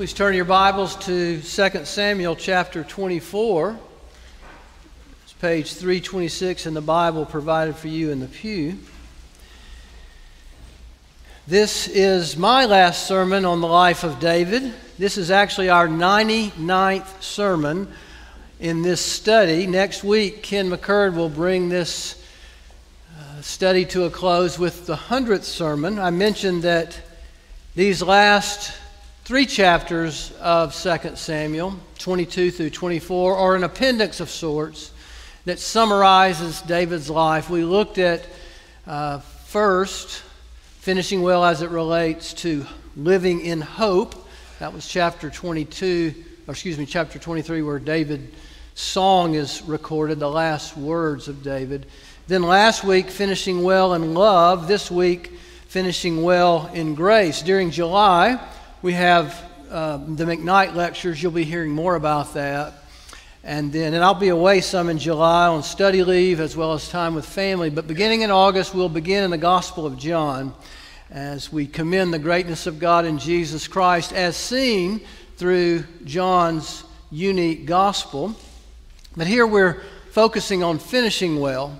Please turn your Bibles to 2 Samuel chapter 24. It's page 326 in the Bible provided for you in the pew. This is my last sermon on the life of David. This is actually our 99th sermon in this study. Next week, Ken McCurd will bring this uh, study to a close with the 100th sermon. I mentioned that these last three chapters of 2 Samuel, 22 through 24, are an appendix of sorts that summarizes David's life. We looked at uh, first finishing well as it relates to living in hope. That was chapter 22, or excuse me, chapter 23, where David's song is recorded, the last words of David. Then last week, finishing well in love. This week, finishing well in grace. During July, we have uh, the McKnight lectures. You'll be hearing more about that. And then, and I'll be away some in July on study leave as well as time with family. But beginning in August, we'll begin in the Gospel of John as we commend the greatness of God in Jesus Christ as seen through John's unique gospel. But here we're focusing on finishing well.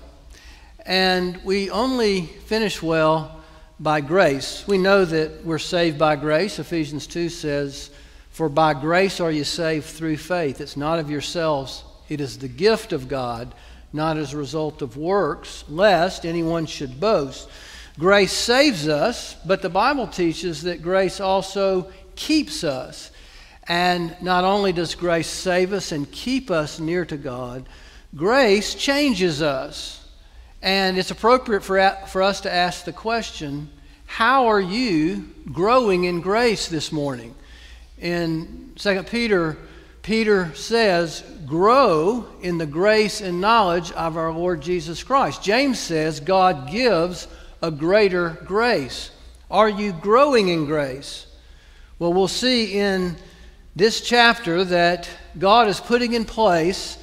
And we only finish well by grace. We know that we're saved by grace. Ephesians 2 says, For by grace are you saved through faith. It's not of yourselves, it is the gift of God, not as a result of works, lest anyone should boast. Grace saves us, but the Bible teaches that grace also keeps us. And not only does grace save us and keep us near to God, grace changes us. And it's appropriate for, for us to ask the question how are you growing in grace this morning? In 2 Peter, Peter says, Grow in the grace and knowledge of our Lord Jesus Christ. James says, God gives a greater grace. Are you growing in grace? Well, we'll see in this chapter that God is putting in place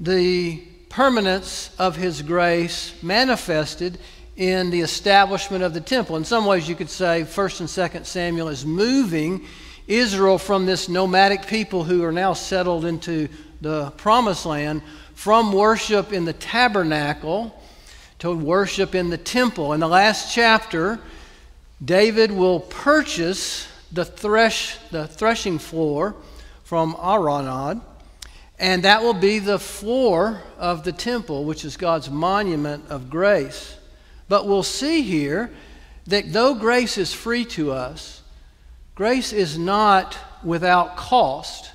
the permanence of His grace manifested in the establishment of the temple. In some ways, you could say 1st and 2nd Samuel is moving Israel from this nomadic people who are now settled into the promised land from worship in the tabernacle to worship in the temple. In the last chapter, David will purchase the, thresh, the threshing floor from Araunah and that will be the floor of the temple, which is God's monument of grace. But we'll see here that though grace is free to us, grace is not without cost,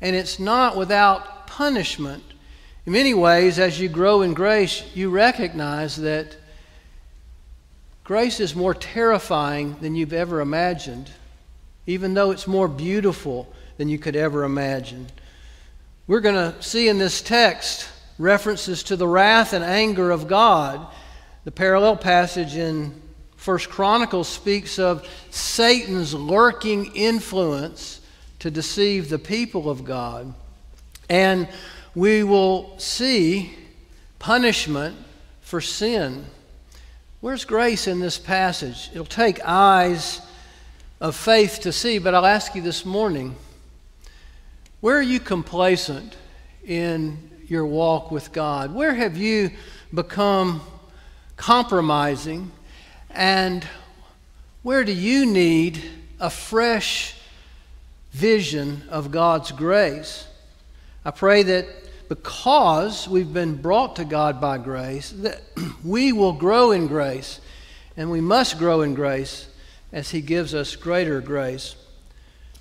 and it's not without punishment. In many ways, as you grow in grace, you recognize that grace is more terrifying than you've ever imagined, even though it's more beautiful than you could ever imagine. We're going to see in this text references to the wrath and anger of God. The parallel passage in First Chronicles speaks of Satan's lurking influence to deceive the people of God. And we will see punishment for sin. Where's grace in this passage? It'll take eyes of faith to see, but I'll ask you this morning where are you complacent in your walk with God? Where have you become compromising? And where do you need a fresh vision of God's grace? I pray that because we've been brought to God by grace, that we will grow in grace, and we must grow in grace as He gives us greater grace.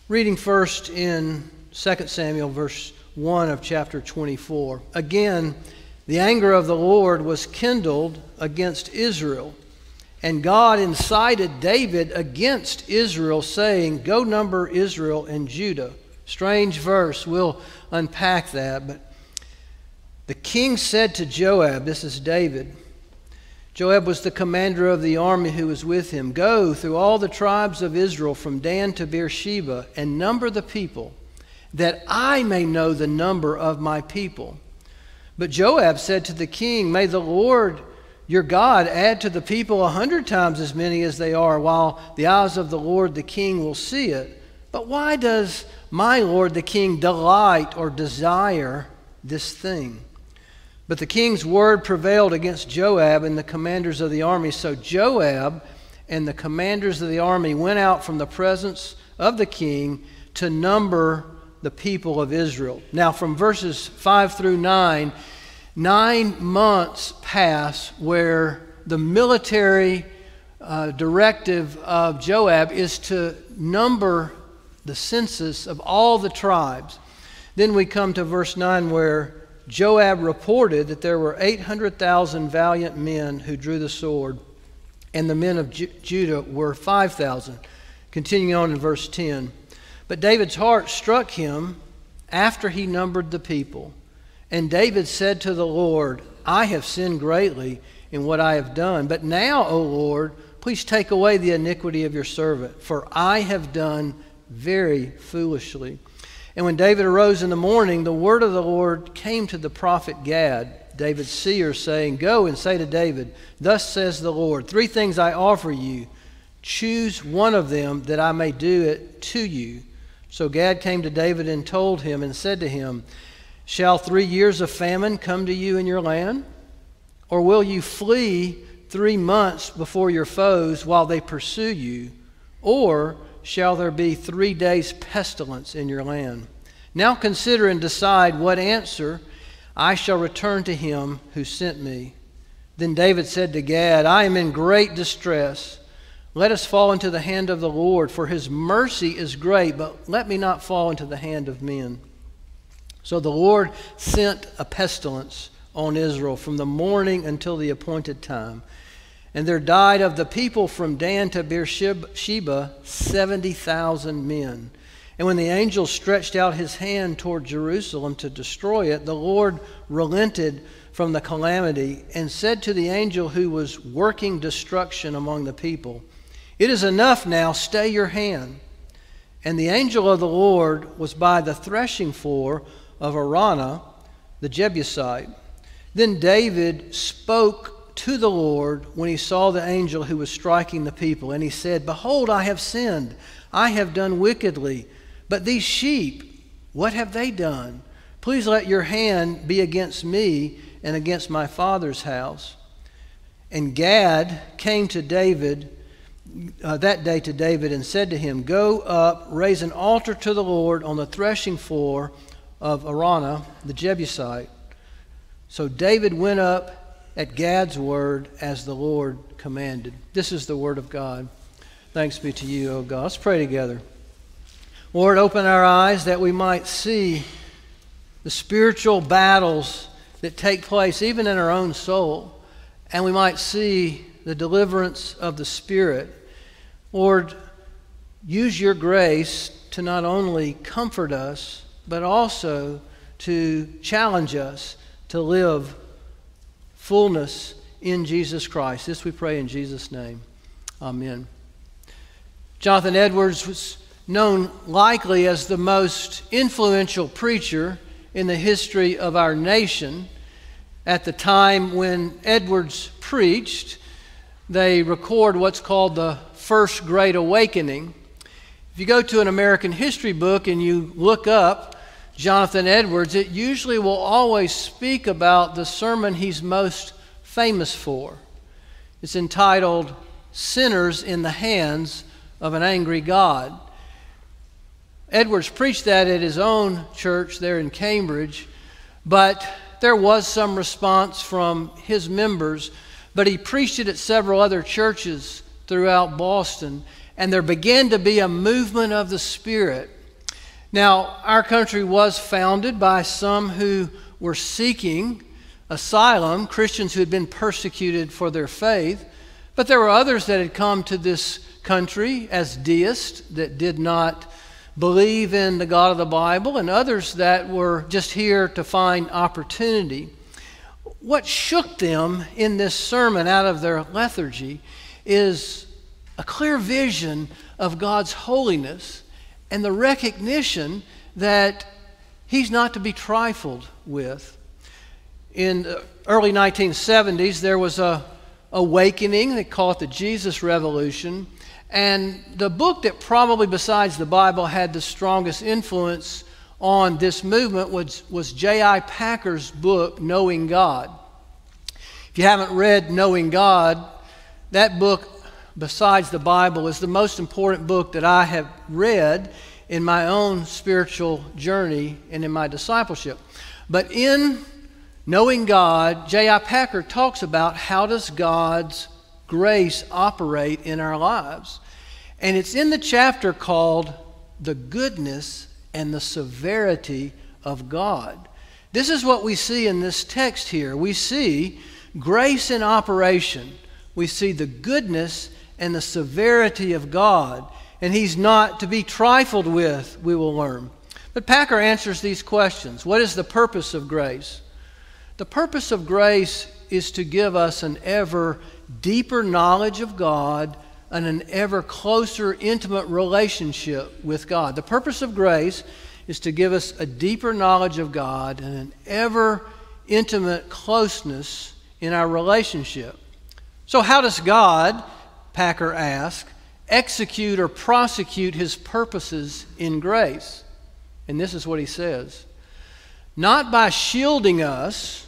Reading first in 2 Samuel, verse 1 of chapter 24. Again, the anger of the Lord was kindled against Israel. And God incited David against Israel, saying, Go number Israel and Judah. Strange verse. We'll unpack that. But the king said to Joab, This is David. Joab was the commander of the army who was with him. Go through all the tribes of Israel from Dan to Beersheba and number the people that I may know the number of my people. But Joab said to the king, May the Lord your God add to the people a hundred times as many as they are, while the eyes of the Lord the king will see it. But why does my lord the king delight or desire this thing? But the king's word prevailed against Joab and the commanders of the army. So Joab and the commanders of the army went out from the presence of the king to number the people of Israel. Now, from verses 5 through 9, nine months pass where the military uh, directive of Joab is to number the census of all the tribes. Then we come to verse 9 where Joab reported that there were 800,000 valiant men who drew the sword, and the men of Ju- Judah were 5,000. Continuing on in verse 10. But David's heart struck him after he numbered the people. And David said to the Lord, I have sinned greatly in what I have done. But now, O Lord, please take away the iniquity of your servant, for I have done very foolishly. And when David arose in the morning, the word of the Lord came to the prophet Gad, David's seer, saying, Go and say to David, Thus says the Lord, three things I offer you. Choose one of them that I may do it to you. So Gad came to David and told him and said to him, Shall three years of famine come to you in your land? Or will you flee three months before your foes while they pursue you? Or shall there be three days' pestilence in your land. Now consider and decide what answer I shall return to him who sent me. Then David said to Gad, I am in great distress. Let us fall into the hand of the Lord, for his mercy is great, but let me not fall into the hand of men. So the Lord sent a pestilence on Israel from the morning until the appointed time. And there died of the people from Dan to Beersheba 70,000 men. And when the angel stretched out his hand toward Jerusalem to destroy it, the Lord relented from the calamity and said to the angel who was working destruction among the people, It is enough now, stay your hand. And the angel of the Lord was by the threshing floor of Araunah, the Jebusite. Then David spoke to the Lord when he saw the angel who was striking the people. And he said, Behold, I have sinned. I have done wickedly. But these sheep, what have they done? Please let your hand be against me and against my father's house. And Gad came to David uh, that day to David and said to him, Go up, raise an altar to the Lord on the threshing floor of Araunah, the Jebusite. So David went up at Gad's word as the Lord commanded. This is the word of God. Thanks be to you, O God. Let's pray together. Lord, open our eyes that we might see the spiritual battles that take place even in our own soul, and we might see the deliverance of the Spirit. Lord, use your grace to not only comfort us, but also to challenge us to live fullness in Jesus Christ. This we pray in Jesus' name. Amen. Jonathan Edwards was known likely as the most influential preacher in the history of our nation. At the time when Edwards preached, they record what's called the First Great Awakening. If you go to an American history book and you look up Jonathan Edwards, it usually will always speak about the sermon he's most famous for. It's entitled Sinners in the Hands of an Angry God. Edwards preached that at his own church there in Cambridge, but there was some response from his members. But he preached it at several other churches throughout Boston, and there began to be a movement of the Spirit now, our country was founded by some who were seeking asylum, Christians who had been persecuted for their faith, but there were others that had come to this country as deists that did not believe in the God of the Bible, and others that were just here to find opportunity. What shook them in this sermon out of their lethargy is a clear vision of God's holiness and the recognition that he's not to be trifled with. In the early 1970s, there was a awakening, they call it the Jesus Revolution, And the book that probably, besides the Bible, had the strongest influence on this movement was, was J.I. Packer's book, Knowing God. If you haven't read Knowing God, that book, besides the Bible, is the most important book that I have read in my own spiritual journey and in my discipleship. But in Knowing God, J.I. Packer talks about how does God's grace operate in our lives. And it's in the chapter called The Goodness and the Severity of God. This is what we see in this text here. We see grace in operation. We see the goodness and the severity of God. And He's not to be trifled with, we will learn. But Packer answers these questions What is the purpose of grace? The purpose of grace is to give us an ever deeper knowledge of God and an ever closer, intimate relationship with God. The purpose of grace is to give us a deeper knowledge of God and an ever intimate closeness in our relationship. So, how does God, Packer asks, execute or prosecute his purposes in grace? And this is what he says. Not by shielding us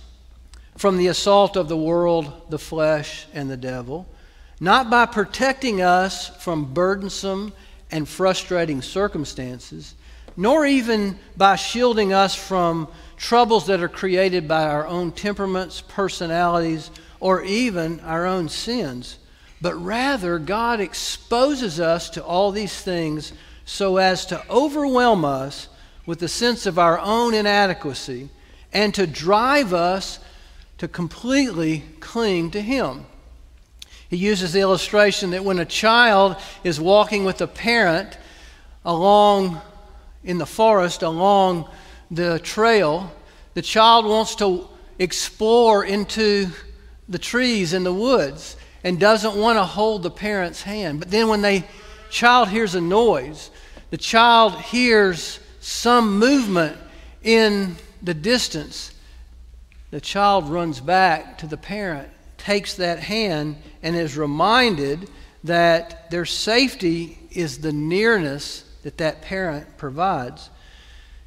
from the assault of the world, the flesh, and the devil, not by protecting us from burdensome and frustrating circumstances, nor even by shielding us from troubles that are created by our own temperaments, personalities, or even our own sins. But rather, God exposes us to all these things so as to overwhelm us with the sense of our own inadequacy and to drive us to completely cling to Him. He uses the illustration that when a child is walking with a parent along in the forest, along the trail, the child wants to explore into the trees in the woods and doesn't want to hold the parent's hand. But then when the child hears a noise, the child hears some movement in the distance, the child runs back to the parent, takes that hand, and is reminded that their safety is the nearness that that parent provides.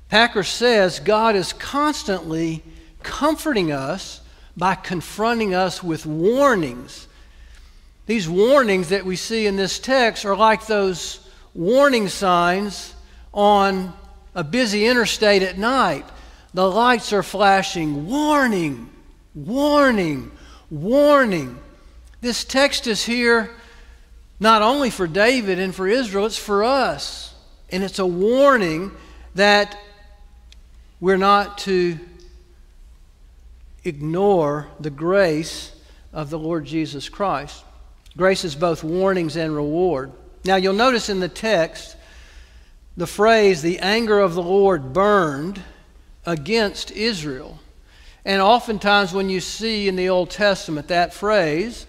Packer says God is constantly comforting us by confronting us with warnings. These warnings that we see in this text are like those warning signs on a busy interstate at night. The lights are flashing. Warning, warning, warning. This text is here not only for David and for Israel, it's for us. And it's a warning that we're not to ignore the grace of the Lord Jesus Christ. Grace is both warnings and reward. Now, you'll notice in the text the phrase, the anger of the Lord burned against Israel. And oftentimes, when you see in the Old Testament that phrase,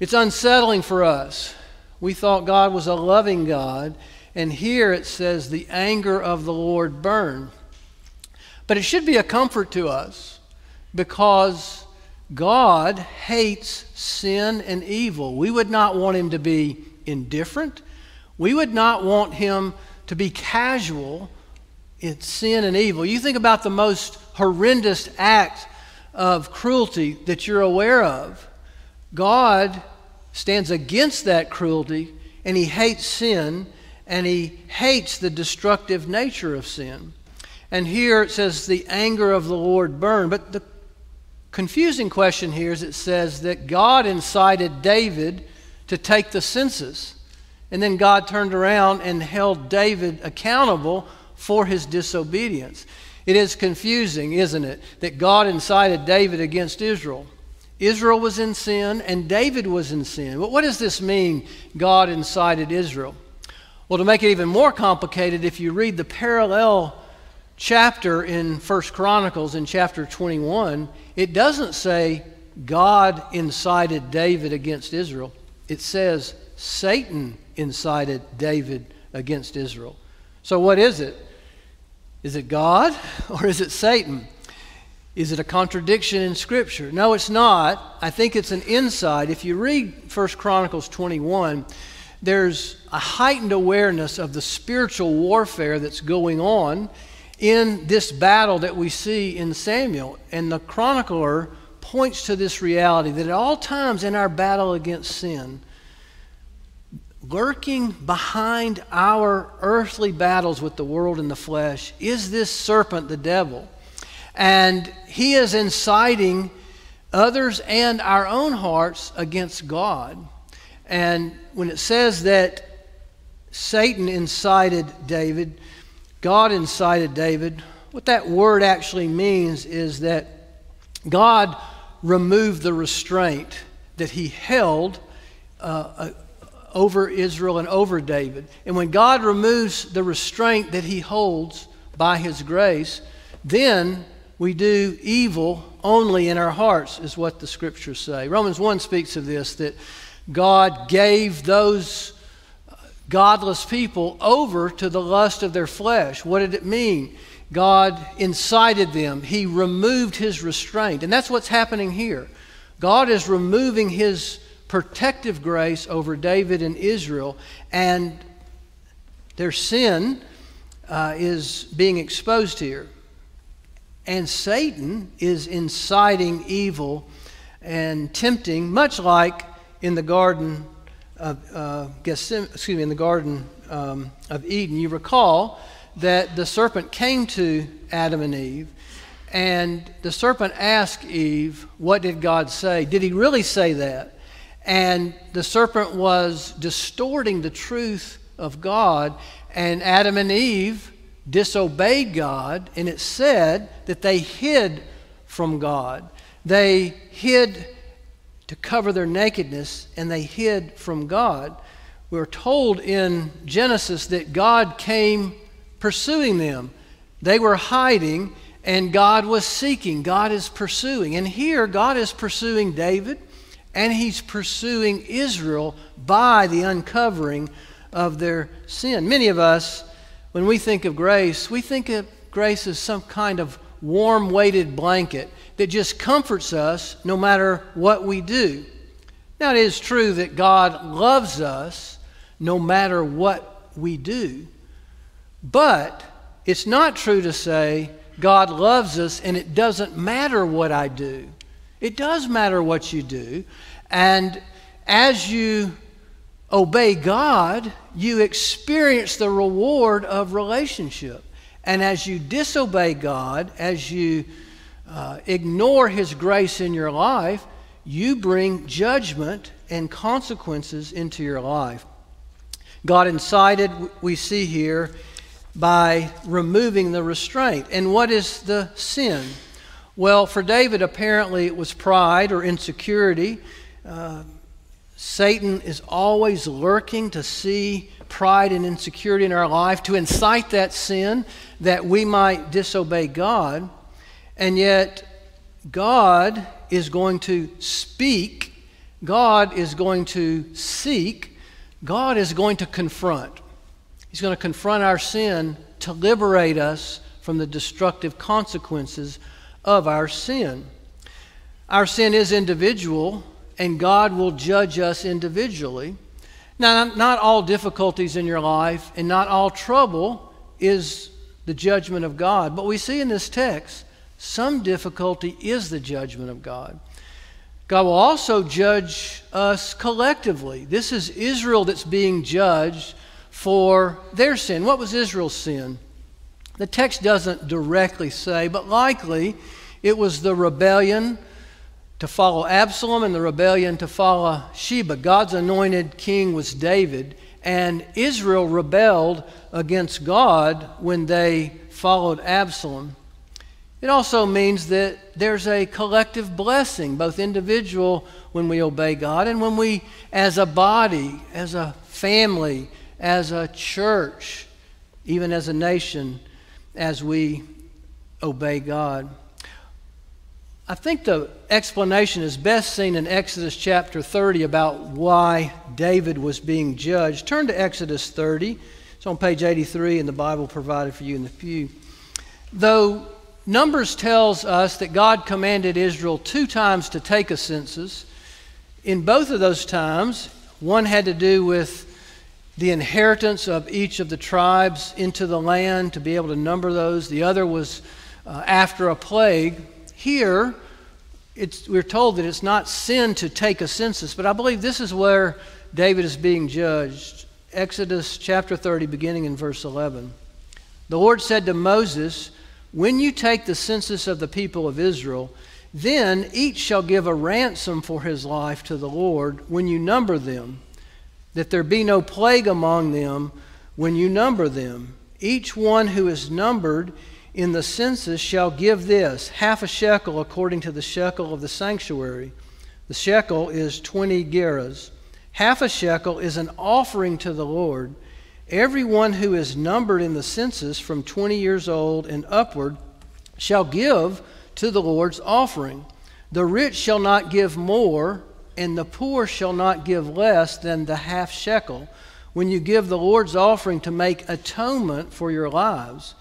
it's unsettling for us. We thought God was a loving God, and here it says, the anger of the Lord burned. But it should be a comfort to us because God hates sin and evil. We would not want him to be indifferent. We would not want him to be casual in sin and evil. You think about the most horrendous act of cruelty that you're aware of. God stands against that cruelty and he hates sin and he hates the destructive nature of sin. And here it says, the anger of the Lord burned. But the confusing question here is it says that God incited David to take the census. And then God turned around and held David accountable for his disobedience. It is confusing, isn't it, that God incited David against Israel. Israel was in sin and David was in sin. But what does this mean, God incited Israel? Well, to make it even more complicated, if you read the parallel chapter in First Chronicles in chapter 21, it doesn't say God incited David against Israel. It says Satan incited David against Israel. So, what is it? Is it God or is it Satan? Is it a contradiction in Scripture? No, it's not. I think it's an insight. If you read 1 Chronicles 21, there's a heightened awareness of the spiritual warfare that's going on in this battle that we see in Samuel. And the chronicler points to this reality that at all times in our battle against sin, lurking behind our earthly battles with the world and the flesh is this serpent, the devil. And he is inciting others and our own hearts against God. And when it says that Satan incited David, God incited David, what that word actually means is that God removed the restraint that he held uh, over Israel and over David. And when God removes the restraint that he holds by his grace, then we do evil only in our hearts, is what the scriptures say. Romans 1 speaks of this that God gave those godless people over to the lust of their flesh. What did it mean? God incited them, He removed His restraint. And that's what's happening here. God is removing His protective grace over David and Israel, and their sin uh, is being exposed here. And Satan is inciting evil and tempting, much like in the garden of uh, Gethsemane, excuse me, in the garden um, of Eden. You recall that the serpent came to Adam and Eve, and the serpent asked Eve, "What did God say? Did He really say that?" And the serpent was distorting the truth of God, and Adam and Eve disobeyed God, and it said that they hid from God. They hid to cover their nakedness, and they hid from God. We're told in Genesis that God came pursuing them. They were hiding, and God was seeking. God is pursuing. And here, God is pursuing David and he's pursuing Israel by the uncovering of their sin. Many of us, when we think of grace, we think of grace as some kind of warm weighted blanket that just comforts us no matter what we do. Now, it is true that God loves us no matter what we do, but it's not true to say God loves us and it doesn't matter what I do. It does matter what you do. And as you obey God, you experience the reward of relationship. And as you disobey God, as you uh, ignore His grace in your life, you bring judgment and consequences into your life. God incited, we see here, by removing the restraint. And what is the sin? Well, for David, apparently it was pride or insecurity. Uh, Satan is always lurking to see pride and insecurity in our life, to incite that sin that we might disobey God. And yet, God is going to speak, God is going to seek, God is going to confront. He's going to confront our sin to liberate us from the destructive consequences of our sin. Our sin is individual, and God will judge us individually. Now, not all difficulties in your life and not all trouble is the judgment of God, but we see in this text some difficulty is the judgment of God. God will also judge us collectively. This is Israel that's being judged for their sin. What was Israel's sin? The text doesn't directly say, but likely it was the rebellion to follow Absalom and the rebellion to follow Sheba. God's anointed king was David, and Israel rebelled against God when they followed Absalom. It also means that there's a collective blessing, both individual when we obey God and when we, as a body, as a family, as a church, even as a nation, as we obey God. I think the explanation is best seen in Exodus chapter 30 about why David was being judged. Turn to Exodus 30. It's on page 83 in the Bible provided for you in the pew. Though Numbers tells us that God commanded Israel two times to take a census, in both of those times, one had to do with the inheritance of each of the tribes into the land to be able to number those. The other was uh, after a plague. Here, we're told that it's not sin to take a census, but I believe this is where David is being judged. Exodus chapter 30, beginning in verse 11. The Lord said to Moses, When you take the census of the people of Israel, then each shall give a ransom for his life to the Lord when you number them, that there be no plague among them when you number them. Each one who is numbered in the census shall give this half a shekel according to the shekel of the sanctuary. The shekel is 20 gerahs. Half a shekel is an offering to the Lord. Everyone who is numbered in the census from 20 years old and upward shall give to the Lord's offering. The rich shall not give more, and the poor shall not give less than the half shekel when you give the Lord's offering to make atonement for your lives.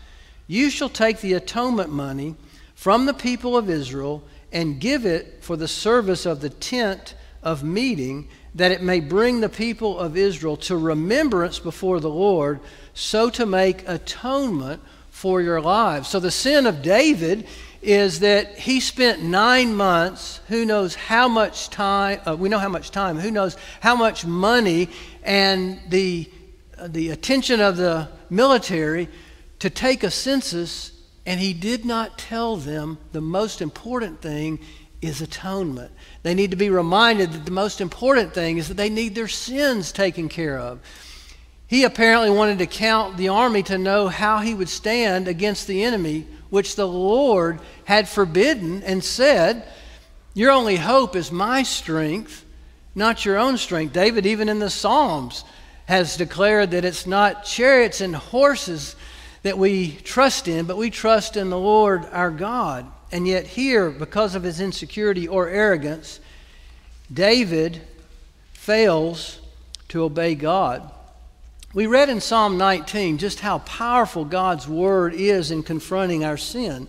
You shall take the atonement money from the people of Israel and give it for the service of the tent of meeting, that it may bring the people of Israel to remembrance before the Lord, so to make atonement for your lives. So the sin of David is that he spent nine months, who knows how much time, uh, we know how much time, who knows how much money and the, uh, the attention of the military to take a census, and he did not tell them the most important thing is atonement. They need to be reminded that the most important thing is that they need their sins taken care of. He apparently wanted to count the army to know how he would stand against the enemy which the Lord had forbidden and said, Your only hope is my strength, not your own strength. David, even in the Psalms, has declared that it's not chariots and horses that we trust in, but we trust in the Lord our God. And yet, here, because of his insecurity or arrogance, David fails to obey God. We read in Psalm 19 just how powerful God's word is in confronting our sin.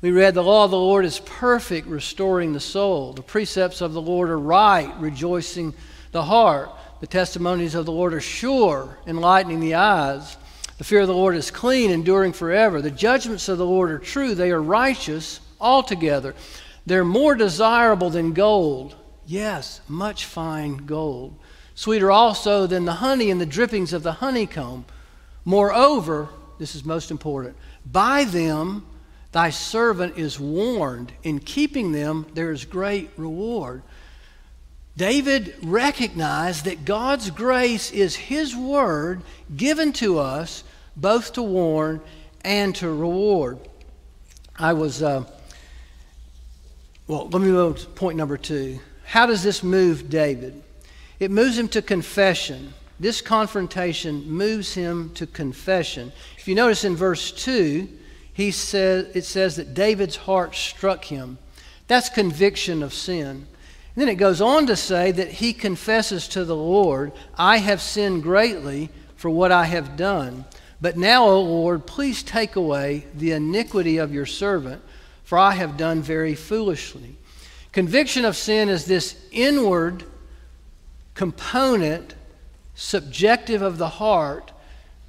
We read, The law of the Lord is perfect, restoring the soul. The precepts of the Lord are right, rejoicing the heart. The testimonies of the Lord are sure, enlightening the eyes. The fear of the Lord is clean, enduring forever. The judgments of the Lord are true, they are righteous altogether. They're more desirable than gold. Yes, much fine gold sweeter also than the honey and the drippings of the honeycomb. Moreover, this is most important, by them thy servant is warned. In keeping them, there is great reward. David recognized that God's grace is his word given to us both to warn and to reward. I was, uh, well, let me move to point number two. How does this move David? It moves him to confession. This confrontation moves him to confession. If you notice in verse 2, he says, it says that David's heart struck him. That's conviction of sin. And then it goes on to say that he confesses to the Lord, I have sinned greatly for what I have done. But now, O Lord, please take away the iniquity of your servant, for I have done very foolishly. Conviction of sin is this inward component, subjective of the heart,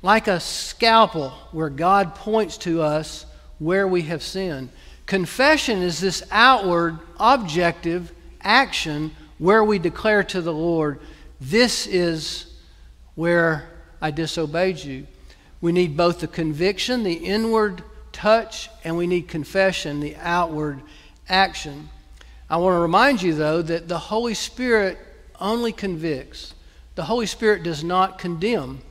like a scalpel where God points to us where we have sinned. Confession is this outward, objective action where we declare to the Lord, This is where I disobeyed you. We need both the conviction, the inward touch, and we need confession, the outward action. I want to remind you, though, that the Holy Spirit only convicts. The Holy Spirit does not condemn.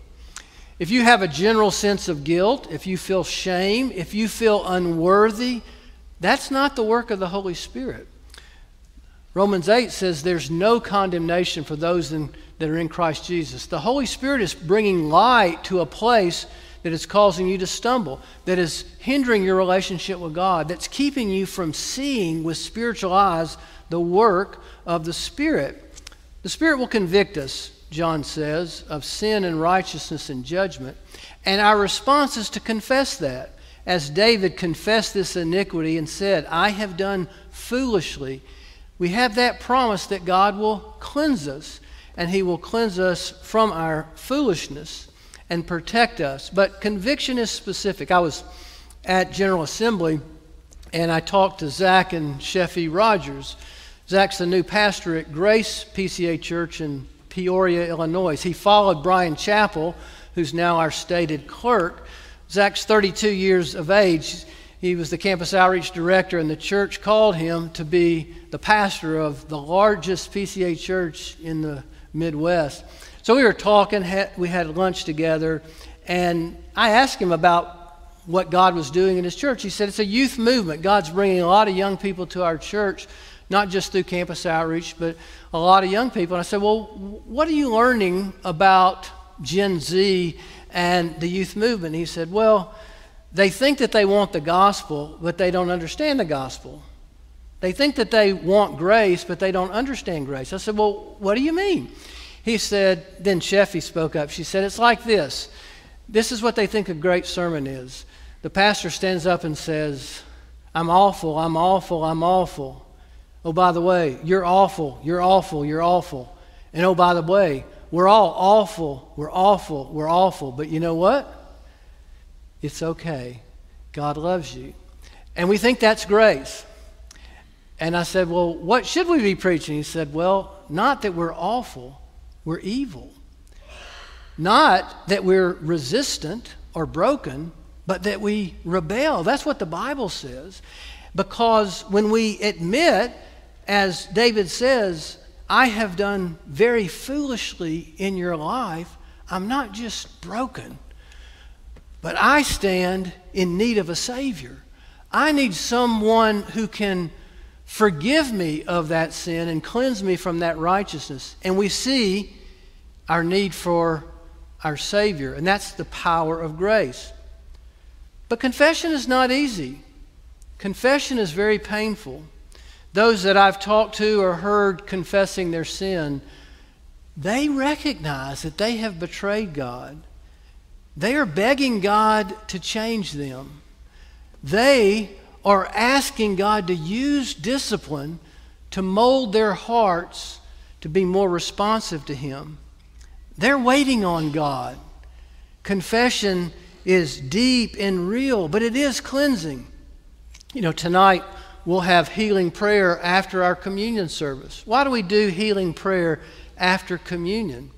If you have a general sense of guilt, if you feel shame, if you feel unworthy, that's not the work of the Holy Spirit. Romans 8 says there's no condemnation for those in, that are in Christ Jesus. The Holy Spirit is bringing light to a place that is causing you to stumble, that is hindering your relationship with God, that's keeping you from seeing with spiritual eyes the work of the Spirit. The Spirit will convict us, John says, of sin and righteousness and judgment. And our response is to confess that. As David confessed this iniquity and said, I have done foolishly, we have that promise that God will cleanse us. and He will cleanse us from our foolishness and protect us. But conviction is specific. I was at General Assembly and I talked to Zach and Sheffy Rogers. Zach's the new pastor at Grace PCA Church in Peoria, Illinois. He followed Bryan Chapell, who's now our stated clerk. Zach's 32 years of age. He was the campus outreach director, and the church called him to be the pastor of the largest PCA church in the Midwest. So we were talking, we had lunch together, and I asked him about what God was doing in his church. He said it's a youth movement. God's bringing a lot of young people to our church, not just through campus outreach, but a lot of young people. And I said, Well, what are you learning about Gen Z and the youth movement? he said, Well, they think that they want the gospel, but they don't understand the gospel. They think that they want grace, but they don't understand grace. I said, Well, what do you mean? He said, Then Sheffy spoke up. She said, It's like this. This is what they think a great sermon is. The pastor stands up and says, I'm awful, I'm awful, I'm awful. Oh, by the way, you're awful, you're awful, you're awful. And oh, by the way, we're all awful, we're awful, we're awful. But you know what? It's okay. God loves you. And we think that's grace. And I said, Well, what should we be preaching? He said, Well, not that we're awful, we're evil. Not that we're resistant or broken, but that we rebel. That's what the Bible says. Because when we admit, as David says, I have done very foolishly in your life, I'm not just broken, but I stand in need of a Savior. I need someone who can forgive me of that sin and cleanse me from that righteousness. And we see our need for our Savior, and that's the power of grace. But confession is not easy. Confession is very painful. Those that I've talked to or heard confessing their sin, they recognize that they have betrayed God. They are begging God to change them. They are asking God to use discipline to mold their hearts to be more responsive to Him. They're waiting on God. Confession is deep and real, but it is cleansing. You know, tonight we'll have healing prayer after our communion service. Why do we do healing prayer after communion?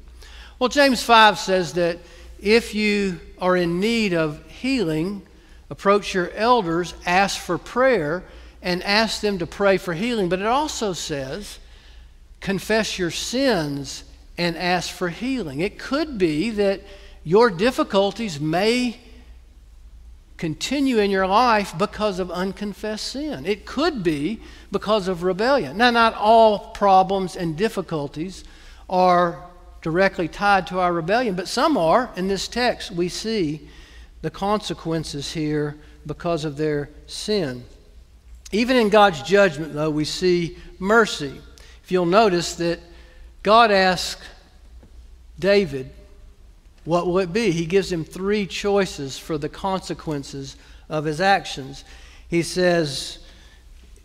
Well, James 5 says that if you are in need of healing, approach your elders, ask for prayer, and ask them to pray for healing. But it also says, confess your sins and ask for healing. It could be that your difficulties may continue in your life because of unconfessed sin. It could be because of rebellion. Now, not all problems and difficulties are directly tied to our rebellion, but some are. In this text, we see the consequences here because of their sin. Even in God's judgment, though, we see mercy. If you'll notice that God asked David what will it be? He gives him three choices for the consequences of his actions. He says,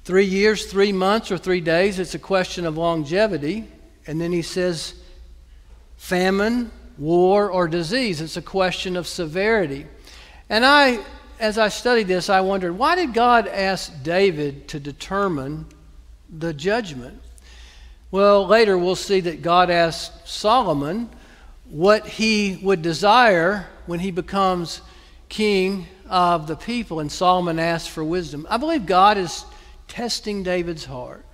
three years, three months, or three days. It's a question of longevity. And then he says, famine, war, or disease. It's a question of severity. And I, as I studied this, I wondered why did God ask David to determine the judgment? Well, later we'll see that God asked Solomon what he would desire when he becomes king of the people. And Solomon asked for wisdom. I believe God is testing David's heart.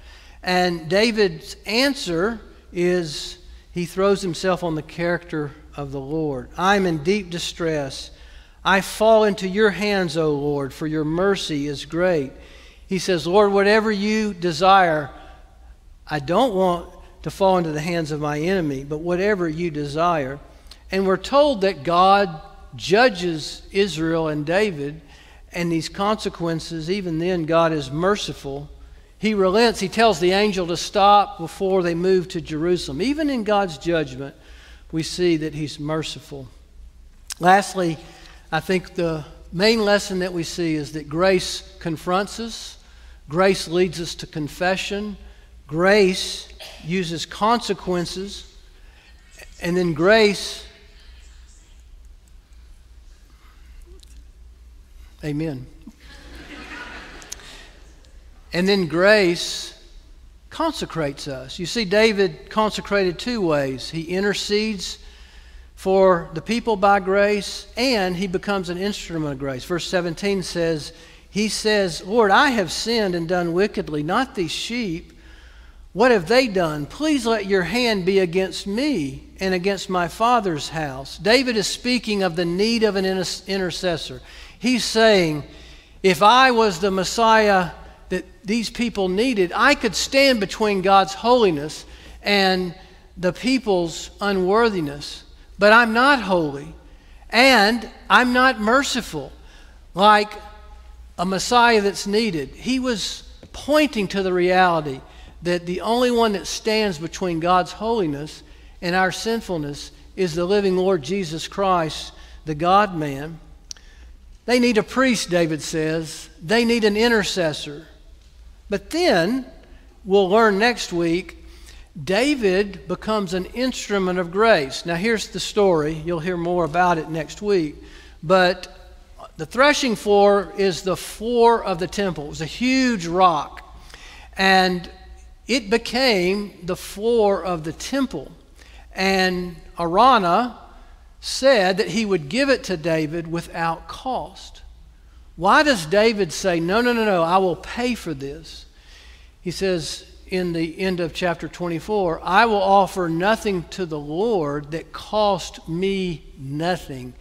And David's answer is he throws himself on the character of the Lord. I'm in deep distress. I fall into your hands, O Lord, for your mercy is great. He says, Lord, whatever you desire, I don't want to fall into the hands of my enemy, but whatever you desire. And we're told that God judges Israel and David, and these consequences, even then, God is merciful. He relents. He tells the angel to stop before they move to Jerusalem. Even in God's judgment, we see that He's merciful. Lastly, I think the main lesson that we see is that grace confronts us, grace leads us to confession, Grace uses consequences And then grace. Amen. And then grace consecrates us. You see, David consecrated two ways he intercedes for the people by grace, and he becomes an instrument of grace. Verse 17 says, He says, Lord, I have sinned and done wickedly, not these sheep. What have they done? Please let your hand be against me and against my father's house. David is speaking of the need of an intercessor. He's saying, If I was the Messiah these people needed, I could stand between God's holiness and the people's unworthiness. But I'm not holy, and I'm not merciful like a Messiah that's needed. He was pointing to the reality that the only one that stands between God's holiness and our sinfulness is the living Lord Jesus Christ, the God man. They need a priest, David says. They need an intercessor. But then, we'll learn next week, David becomes an instrument of grace. Now, here's the story. You'll hear more about it next week. But the threshing floor is the floor of the temple, it was a huge rock. And it became the floor of the temple. And Araunah said that he would give it to David without cost. Why does David say, No, no, no, no, I will pay for this? He says in the end of chapter 24, I will offer nothing to the Lord that cost me nothing.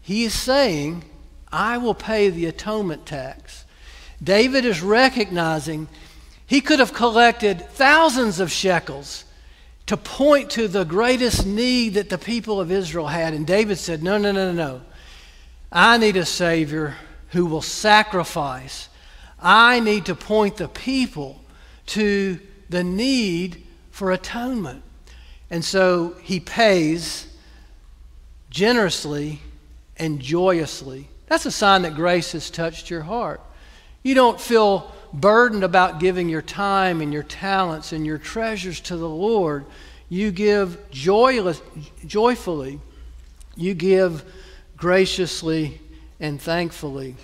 He is saying, I will pay the atonement tax. David is recognizing he could have collected thousands of shekels to point to the greatest need that the people of Israel had. And David said, No, no, no, no, no. I need a Savior who will sacrifice. I need to point the people to the need for atonement. And so he pays generously and joyously. That's a sign that grace has touched your heart. You don't feel burdened about giving your time and your talents and your treasures to the Lord. You give joyless, joyfully. You give graciously and thankfully.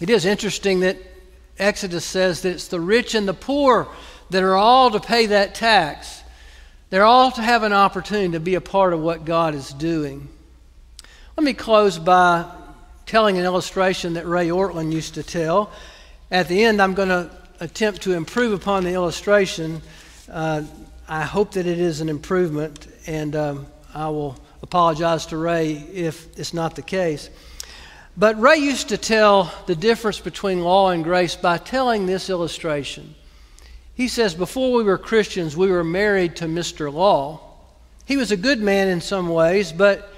It is interesting that Exodus says that it's the rich and the poor that are all to pay that tax. They're all to have an opportunity to be a part of what God is doing. Let me close by telling an illustration that Ray Ortlund used to tell. At the end, I'm going to attempt to improve upon the illustration. Uh, I hope that it is an improvement, and um, I will apologize to Ray if it's not the case. But Ray used to tell the difference between law and grace by telling this illustration. He says, Before we were Christians, we were married to Mr. Law. He was a good man in some ways, but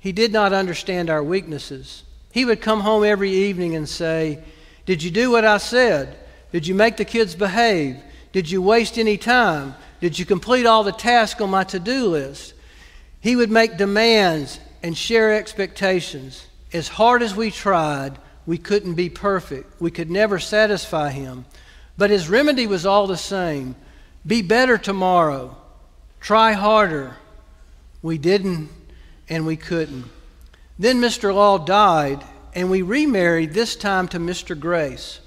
he did not understand our weaknesses. He would come home every evening and say, Did you do what I said? Did you make the kids behave? Did you waste any time? Did you complete all the tasks on my to do list? He would make demands and share expectations as hard as we tried, we couldn't be perfect. We could never satisfy him. But his remedy was all the same be better tomorrow, try harder. We didn't and we couldn't. Then Mr. Law died, and we remarried, this time to Mr. Grace.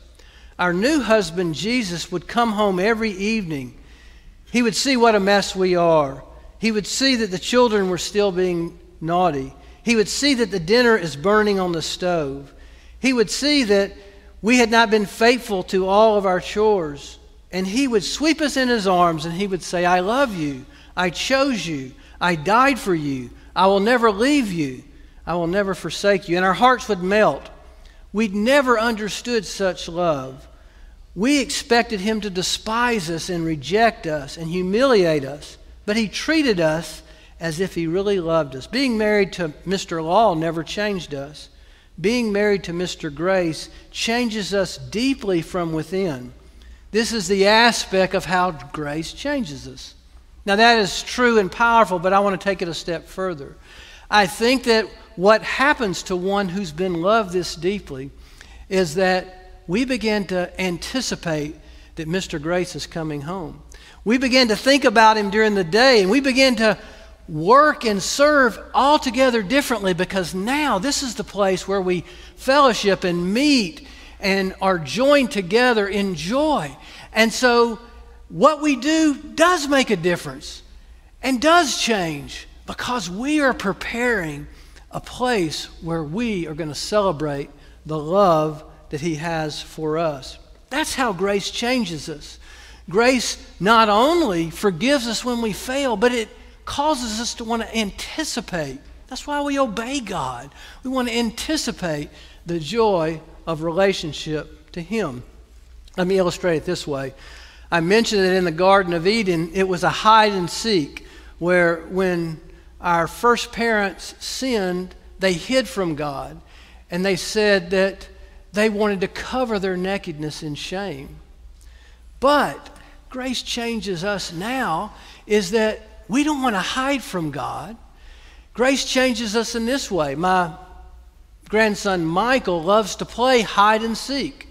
Our new husband, Jesus, would come home every evening. He would see what a mess we are. He would see that the children were still being naughty. He would see that the dinner is burning on the stove. He would see that we had not been faithful to all of our chores. And he would sweep us in his arms and he would say, I love you. I chose you. I died for you. I will never leave you. I will never forsake you. And our hearts would melt. We'd never understood such love. We expected him to despise us and reject us and humiliate us, but he treated us as if he really loved us. Being married to Mr. Law never changed us. Being married to Mr. Grace changes us deeply from within. This is the aspect of how grace changes us. Now, that is true and powerful, but I want to take it a step further. I think that what happens to one who's been loved this deeply is that we begin to anticipate that Mr. Grace is coming home. We begin to think about him during the day, and we begin to work and serve altogether differently because now this is the place where we fellowship and meet and are joined together in joy. And so what we do does make a difference and does change because we are preparing a place where we are going to celebrate the love that He has for us. That's how grace changes us. Grace not only forgives us when we fail, but it causes us to want to anticipate. That's why we obey God. We want to anticipate the joy of relationship to Him. Let me illustrate it this way. I mentioned that in the Garden of Eden, it was a hide and seek, where when our first parents sinned, they hid from God, and they said that they wanted to cover their nakedness in shame. But grace changes us now is that we don't want to hide from God. Grace changes us in this way. My grandson Michael loves to play hide and seek,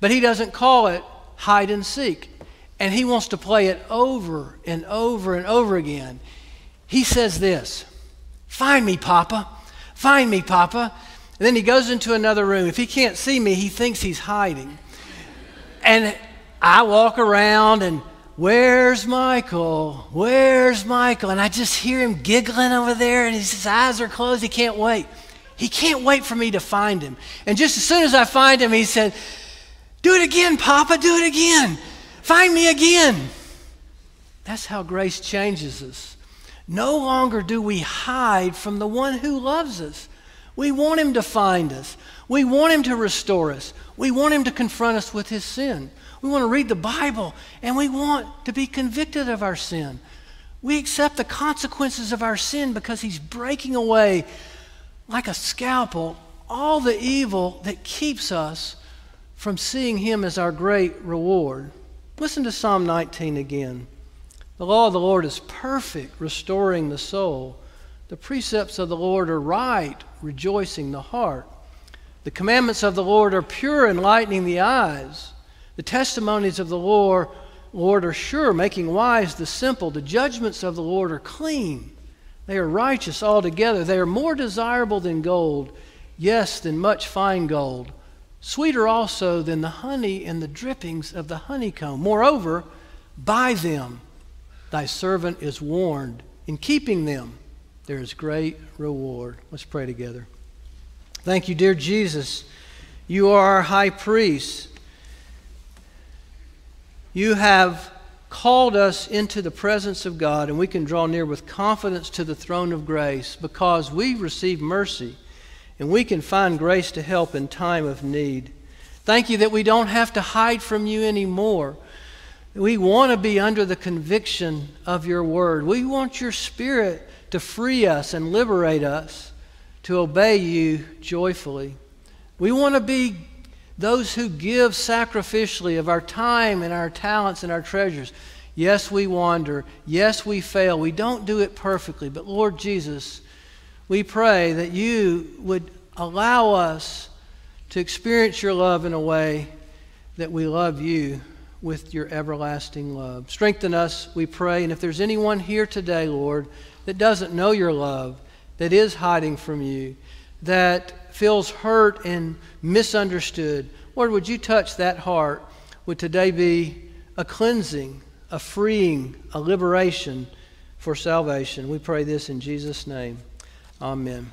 but he doesn't call it hide and seek. And he wants to play it over and over and over again. He says this Find me, Papa. Find me, Papa. And then he goes into another room. If he can't see me, he thinks he's hiding. And I walk around and Where's Michael? Where's Michael? And I just hear him giggling over there, and his eyes are closed. He can't wait. He can't wait for me to find him. And just as soon as I find him, he said, Do it again, Papa, do it again. Find me again. That's how grace changes us. No longer do we hide from the one who loves us. We want him to find us. We want him to restore us. We want him to confront us with his sin. We want to read the Bible and we want to be convicted of our sin. We accept the consequences of our sin because he's breaking away like a scalpel all the evil that keeps us from seeing him as our great reward. Listen to Psalm 19 again. The law of the Lord is perfect, restoring the soul. The precepts of the Lord are right, rejoicing the heart. The commandments of the Lord are pure, enlightening the eyes. The testimonies of the Lord, Lord are sure, making wise the simple. The judgments of the Lord are clean. They are righteous altogether. They are more desirable than gold, yes, than much fine gold. Sweeter also than the honey and the drippings of the honeycomb. Moreover, by them thy servant is warned. In keeping them, there is great reward. Let's pray together. Thank you, dear Jesus. You are our high priest. You have called us into the presence of God, and we can draw near with confidence to the throne of grace because we receive mercy and we can find grace to help in time of need. Thank you that we don't have to hide from you anymore. We want to be under the conviction of your word. We want your spirit to free us and liberate us to obey you joyfully. We want to be those who give sacrificially of our time and our talents and our treasures. Yes, we wander. Yes, we fail. We don't do it perfectly. But Lord Jesus, we pray that you would allow us to experience your love in a way that we love you with your everlasting love. Strengthen us, we pray. And if there's anyone here today, Lord, that doesn't know your love, that is hiding from you, that feels hurt and misunderstood, Lord, would you touch that heart? Would today be a cleansing, a freeing, a liberation for salvation? We pray this in Jesus' name. Amen.